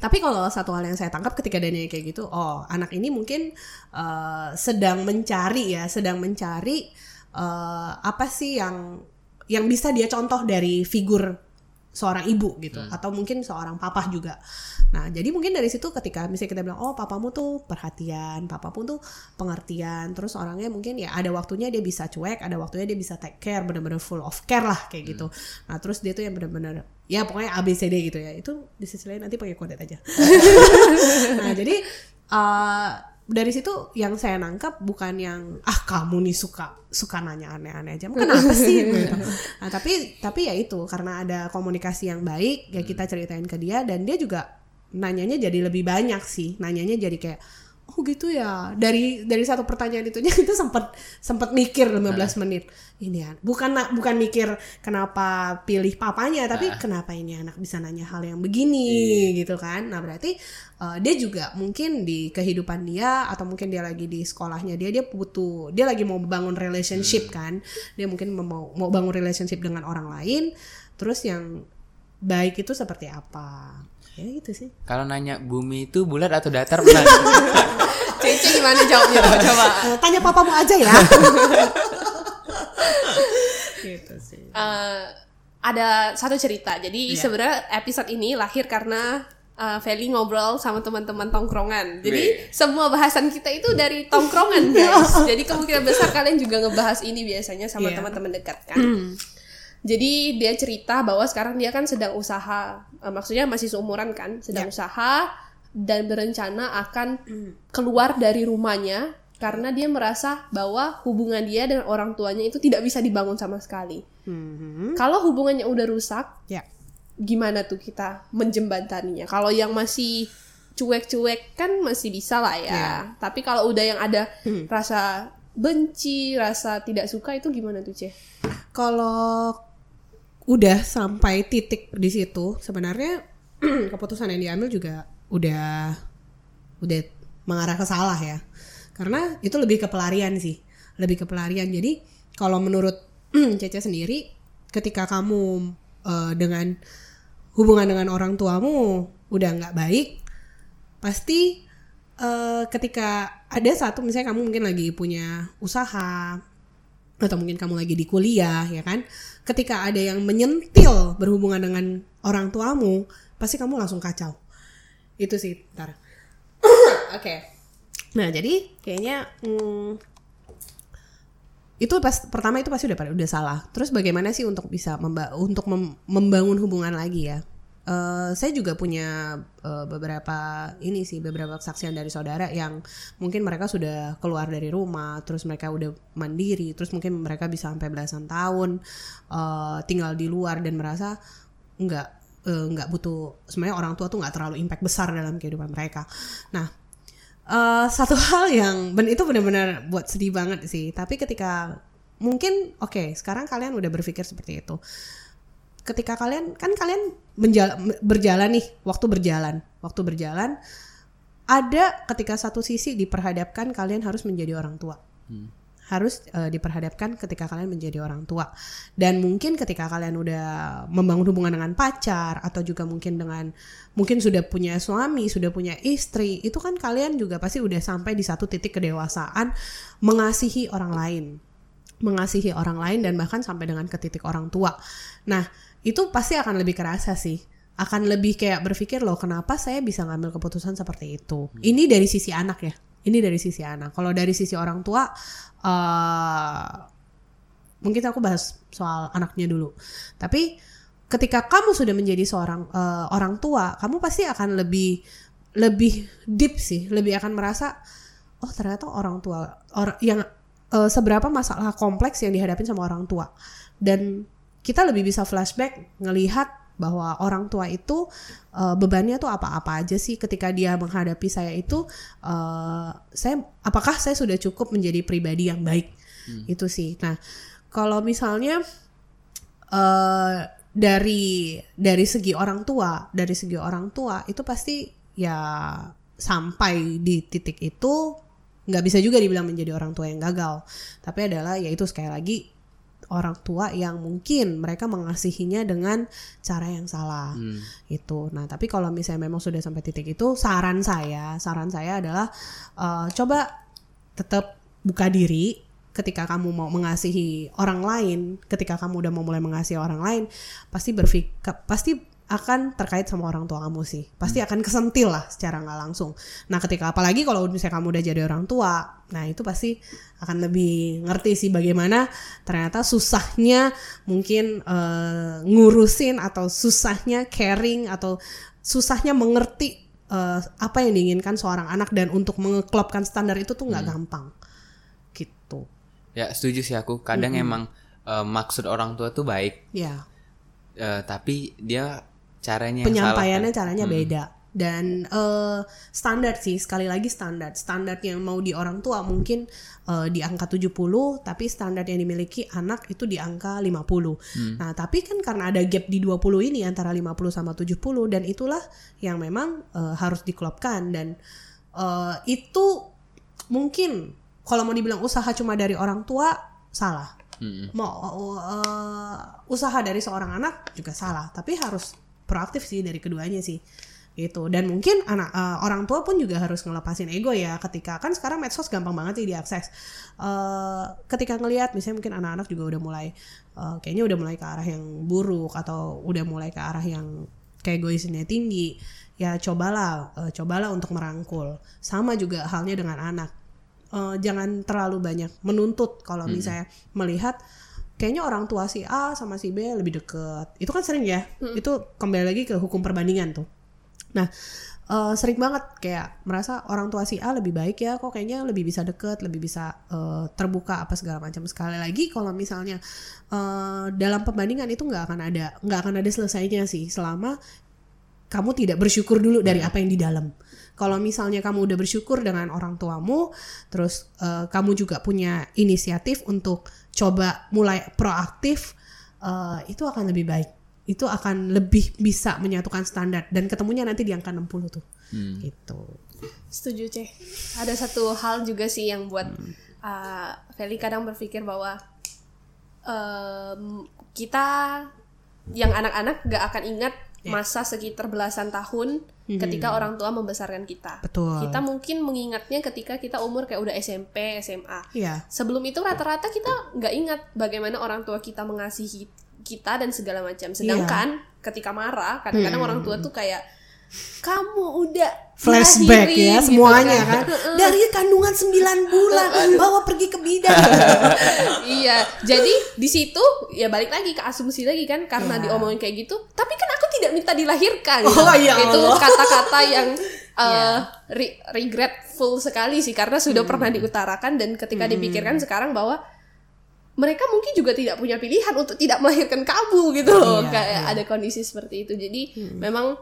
tapi kalau satu hal yang saya tangkap ketika dia nanya kayak gitu oh anak ini mungkin eh, sedang mencari ya sedang mencari eh, apa sih yang yang bisa dia contoh dari figur seorang ibu gitu atau mungkin seorang papa juga. Nah, jadi mungkin dari situ ketika misalnya kita bilang oh papamu tuh perhatian, papamu tuh pengertian, terus orangnya mungkin ya ada waktunya dia bisa cuek, ada waktunya dia bisa take care, bener-bener full of care lah kayak gitu. Nah, terus dia tuh yang bener-bener ya pokoknya ABCD gitu ya. Itu di sisi lain nanti pakai kodet aja. nah, jadi eh, dari situ yang saya nangkap bukan yang ah kamu nih suka suka nanya aneh-aneh aja. Kenapa sih? Gitu. nah tapi tapi ya itu karena ada komunikasi yang baik ya kita ceritain ke dia dan dia juga nanyanya jadi lebih banyak sih. Nanyanya jadi kayak oh gitu ya? Dari dari satu pertanyaan itu itu sempat sempat mikir 15 menit. Ini ya bukan bukan mikir kenapa pilih papanya tapi kenapa ini anak bisa nanya hal yang begini gitu kan? Nah berarti eh, dia juga mungkin di kehidupan dia atau mungkin dia lagi di sekolahnya dia dia butuh dia lagi mau bangun relationship kan? Dia mungkin mau mau bangun relationship dengan orang lain. Terus yang baik itu seperti apa ya gitu sih Kalau nanya bumi itu bulat atau datar pernah? Cece gimana jawabnya coba coba Eh, tanya papamu aja ya gitu sih Eh, ada satu cerita. Jadi sebenarnya episode ini lahir karena uh, Feli ngobrol sama teman-teman tongkrongan. Jadi semua bahasan kita itu dari tongkrongan, guys. Jadi kemungkinan besar kalian juga ngebahas ini biasanya sama Iya. teman-teman dekat kan. Jadi dia cerita bahwa sekarang dia kan sedang usaha, eh, maksudnya masih seumuran kan, sedang Iya. usaha dan berencana akan keluar dari rumahnya karena dia merasa bahwa hubungan dia dengan orang tuanya itu tidak bisa dibangun sama sekali. Mhm. Kalau hubungannya udah rusak, ya gimana tuh kita menjembataninya? Kalau yang masih cuek-cuek kan masih bisa lah ya. Iya. Tapi kalau udah yang ada Hmm. rasa benci rasa tidak suka itu gimana tuh ceh Kalau udah sampai titik di situ, sebenarnya keputusan yang diambil juga udah udah mengarah ke salah ya. Karena itu lebih ke pelarian sih, lebih ke pelarian. Jadi kalau menurut Cece sendiri, ketika kamu eh, dengan hubungan dengan orang tuamu udah nggak baik, pasti eh, ketika ada satu misalnya kamu mungkin lagi punya usaha atau mungkin kamu lagi di kuliah ya kan? Ketika ada yang menyentil berhubungan dengan orang tuamu pasti kamu langsung kacau. Itu sih ntar oke. Nah jadi kayaknya hmm, itu pas pertama itu pasti udah udah salah. Terus bagaimana sih untuk bisa memba untuk mem- membangun hubungan lagi ya Eh, saya juga punya eh, beberapa ini sih beberapa kesaksian dari saudara yang mungkin mereka sudah keluar dari rumah terus mereka udah mandiri terus mungkin mereka bisa sampai belasan tahun eh, tinggal di luar dan merasa nggak eh, nggak butuh sebenarnya orang tua tuh nggak terlalu impact besar dalam kehidupan mereka. Nah eh, satu hal yang ben itu benar-benar buat sedih banget sih tapi ketika mungkin oke sekarang kalian udah berpikir seperti itu ketika kalian kan kalian menjala- berjalan nih waktu berjalan waktu berjalan ada ketika satu sisi diperhadapkan kalian harus menjadi orang tua. Harus eh, diperhadapkan ketika kalian menjadi orang tua. Dan mungkin ketika kalian udah membangun hubungan dengan pacar atau juga mungkin dengan mungkin sudah punya suami sudah punya istri itu kan kalian juga pasti udah sampai di satu titik kedewasaan mengasihi orang lain. Mengasihi orang lain dan bahkan sampai dengan ke titik orang tua. Nah, itu pasti akan lebih kerasa sih. Akan lebih kayak berpikir loh, kenapa saya bisa ngambil keputusan seperti itu? Ini dari sisi anak ya. Ini dari sisi anak. Kalau dari sisi orang tua eh mungkin aku bahas soal anaknya dulu. Tapi ketika kamu sudah menjadi seorang eh, orang tua, kamu pasti akan lebih lebih deep sih, lebih akan merasa oh ternyata orang tua orang yang eh, seberapa masalah kompleks yang dihadapin sama orang tua dan kita lebih bisa flashback ngelihat bahwa orang tua itu eh, bebannya tuh apa-apa aja sih ketika dia menghadapi saya itu eh, saya apakah saya sudah cukup menjadi pribadi yang baik? Itu sih. Nah kalau misalnya eh dari dari segi orang tua dari segi orang tua itu pasti ya sampai di titik itu nggak bisa juga dibilang menjadi orang tua yang gagal. Tapi adalah yaitu sekali lagi orang tua yang mungkin mereka mengasihinya dengan cara yang salah. Itu nah tapi kalau misalnya memang sudah sampai titik itu saran saya saran saya adalah eh, coba tetap buka diri ketika kamu mau mengasihi orang lain, ketika kamu udah mau mulai mengasihi orang lain, pasti berpikir pasti akan terkait sama orang tua kamu sih. Pasti akan kesentil lah secara nggak langsung. Nah, ketika apalagi kalau misalnya kamu udah jadi orang tua, nah itu pasti akan lebih ngerti sih bagaimana ternyata susahnya mungkin eh, ngurusin atau susahnya caring atau susahnya mengerti eh, apa yang diinginkan seorang anak dan untuk mengeklopkan standar itu tuh nggak gampang. Gitu. Ya setuju sih aku. Kadang emang eh, maksud orang tua tuh baik, Ya. eh, tapi dia caranya penyampaiannya salah, kan? caranya beda. Dan eh, standar sih sekali lagi standar. Standar yang mau di orang tua mungkin eh, di angka 70 tapi standar yang dimiliki anak itu di angka 50 nah tapi kan karena ada gap di 20 ini antara 50 sama 70 dan itulah yang memang eh, harus diklopkan. Dan eh, itu mungkin kalau mau dibilang usaha cuma dari orang tua salah. Mm-mm. mau uh, usaha dari seorang anak juga salah. Tapi harus proaktif sih dari keduanya sih gitu. Dan mungkin anak uh, orang tua pun juga harus ngelepasin ego ya ketika kan sekarang medsos gampang banget sih diakses. Uh, ketika ngelihat misalnya mungkin anak-anak juga udah mulai uh, kayaknya udah mulai ke arah yang buruk atau udah mulai ke arah yang kayak egoisnya tinggi ya cobalah uh, cobalah untuk merangkul. Sama juga halnya dengan anak. Eh, jangan terlalu banyak menuntut kalau misalnya melihat kayaknya orang tua si A sama si B lebih deket. Itu kan sering ya. Itu kembali lagi ke hukum perbandingan tuh. Nah eh, sering banget kayak merasa orang tua si A lebih baik ya kok kayaknya lebih bisa deket lebih bisa eh, terbuka apa segala macam. Sekali lagi kalau misalnya eh, dalam pembandingan itu nggak akan ada nggak akan ada selesainya sih selama kamu tidak bersyukur dulu dari apa yang di dalam. Kalau misalnya kamu udah bersyukur dengan orang tuamu, terus eh, kamu juga punya inisiatif untuk coba mulai proaktif, eh, itu akan lebih baik. Itu akan lebih bisa menyatukan standar dan ketemunya nanti di angka 60 tuh. Gitu. Setuju ceh. Ada satu hal juga sih yang buat uh, Feli kadang berpikir bahwa em, kita yang anak-anak gak akan ingat masa sekitar belasan tahun ketika orang tua membesarkan kita. Betul. Kita mungkin mengingatnya ketika kita umur kayak udah SMP, SMA. Iya. Sebelum itu rata-rata kita nggak ingat bagaimana orang tua kita mengasihi kita dan segala macam. Sedangkan ketika marah, kadang-kadang orang tua tuh kayak kamu udah Flashback dilahirin," ya gitu semuanya kan. Dari kandungan 9 bulan bawa pergi ke bidan. iya, jadi di situ ya balik lagi ke asumsi lagi kan karena Ya. diomongin kayak gitu. Tapi kan tidak minta dilahirkan. Oh, ya Itu kata-kata yang uh, Ya. re- regretful sekali sih karena sudah pernah diutarakan dan ketika dipikirkan sekarang bahwa mereka mungkin juga tidak punya pilihan untuk tidak melahirkan kamu gitu loh. Iya, Kayak ada kondisi seperti itu. Jadi memang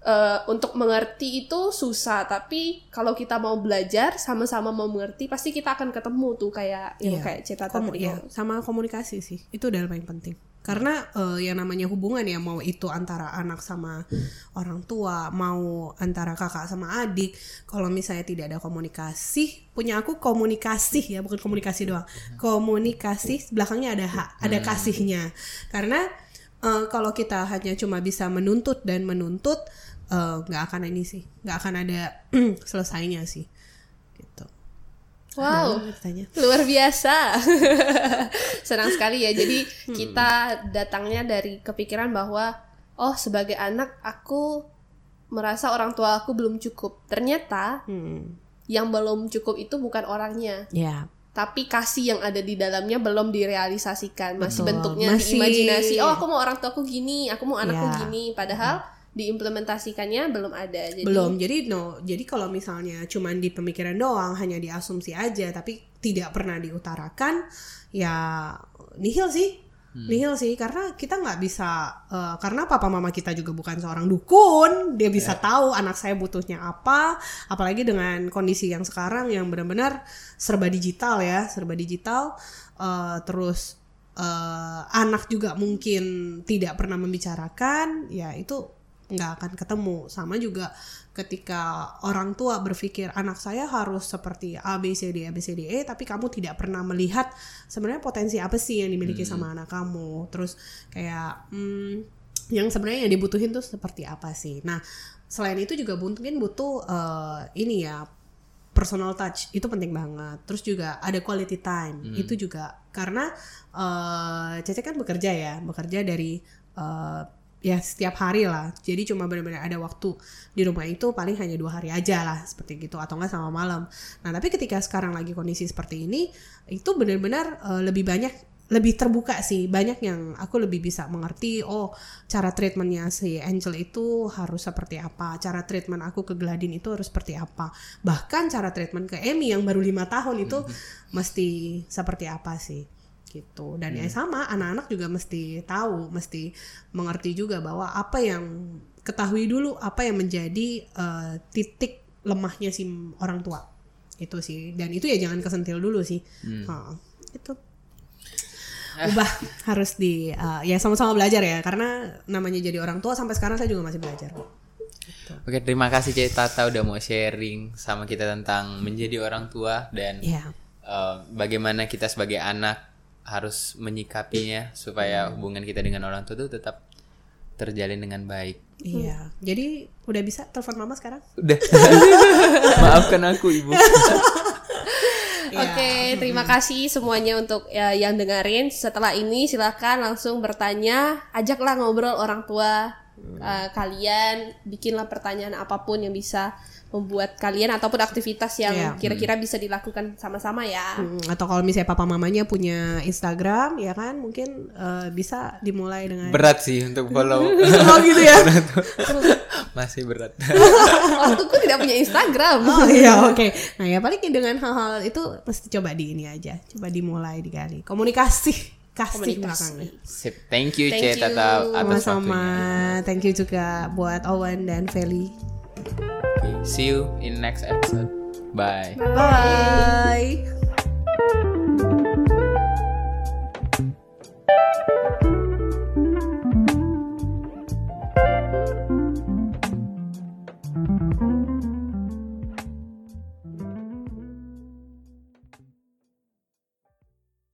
eh, untuk mengerti itu susah, tapi kalau kita mau belajar sama-sama mau mengerti pasti kita akan ketemu tuh kayak yang Iya. kayak cerita tadi. ya, sama komunikasi sih itu udah paling penting karena eh, yang namanya hubungan ya mau itu antara anak sama orang tua mau antara kakak sama adik kalau misalnya tidak ada komunikasi punya aku komunikasi ya bukan komunikasi doang. Komunikasi belakangnya ada hak ada kasihnya. Karena eh, kalau kita hanya cuma bisa menuntut dan menuntut eh, nggak akan ini sih nggak akan ada selesainya sih Wow. Luar biasa. Senang sekali ya. Jadi kita datangnya dari kepikiran bahwa oh sebagai anak aku merasa orang tua aku belum cukup. Ternyata Hmm. yang belum cukup itu bukan orangnya, ya tapi kasih yang ada di dalamnya belum direalisasikan. Masih Betul. bentuknya Masih- di imajinasi. Oh, aku mau orang tuaku gini, aku mau anakku Ya. gini. Padahal diimplementasikannya belum ada. Jadi belum jadi no jadi kalau misalnya cuman di pemikiran doang hanya diasumsi aja tapi tidak pernah diutarakan ya nihil sih. Nihil sih karena kita nggak bisa eh, karena papa mama kita juga bukan seorang dukun dia bisa tahu anak saya butuhnya apa apalagi dengan kondisi yang sekarang yang benar-benar serba digital ya serba digital. Eh, terus eh, anak juga mungkin tidak pernah membicarakan ya itu nggak akan ketemu. Sama juga ketika orang tua berpikir anak saya harus seperti A B C D A B C D E tapi kamu tidak pernah melihat sebenarnya potensi apa sih yang dimiliki sama anak kamu. Terus kayak hmm, yang sebenarnya yang dibutuhin tuh seperti apa sih? Nah selain itu juga mungkin butuh eh, ini ya personal touch. Itu penting banget. Terus juga ada quality time. Itu juga karena eh Cece kan bekerja ya, bekerja dari eh, ya setiap hari lah. Jadi cuma benar-benar ada waktu di rumah itu paling hanya dua hari aja lah seperti gitu. Atau enggak sama malam. Nah tapi ketika sekarang lagi kondisi seperti ini itu benar-benar eh, lebih banyak lebih terbuka sih. Banyak yang aku lebih bisa mengerti oh cara treatmentnya si Angel itu harus seperti apa. Cara treatment aku ke Gladin itu harus seperti apa. Bahkan cara treatment ke Emmy yang baru lima tahun itu mesti seperti apa sih gitu. Dan ya sama anak-anak juga mesti tahu mesti mengerti juga bahwa apa yang ketahui dulu apa yang menjadi eh, titik lemahnya si orang tua. Itu sih. Dan itu ya jangan kesentil dulu sih. Heeh, itu ubah harus di uh, ya sama-sama belajar ya. Karena namanya jadi orang tua sampai sekarang saya juga masih belajar Oke, terima kasih Cik Tata udah mau sharing sama kita tentang menjadi orang tua dan ya eh, bagaimana kita sebagai anak harus menyikapinya supaya hubungan kita dengan orang tua itu tetap terjalin dengan baik. iya jadi udah bisa telepon mama sekarang Udah. Maafkan aku, Ibu. Oke, terima kasih semuanya untuk ya, yang dengerin. Setelah ini silakan langsung bertanya, ajaklah ngobrol orang tua eh, kalian, bikinlah pertanyaan apa pun yang bisa membuat kalian ataupun aktivitas yang Iya. kira-kira bisa dilakukan sama-sama ya. Hmm, atau kalau misalnya papa mamanya punya Instagram ya kan mungkin uh, bisa dimulai dengan Berat sih untuk follow. oh gitu ya Masih berat. Waktuku tidak punya Instagram. oh iya oke nah ya paling dengan hal-hal itu mesti coba di ini aja coba dimulai dikali komunikasi kasih belakangnya Sip. Thank you, Thank Cik you. Tata atas sama-sama thank you juga buat Owen dan Feli See you in next episode. Bye. Bye.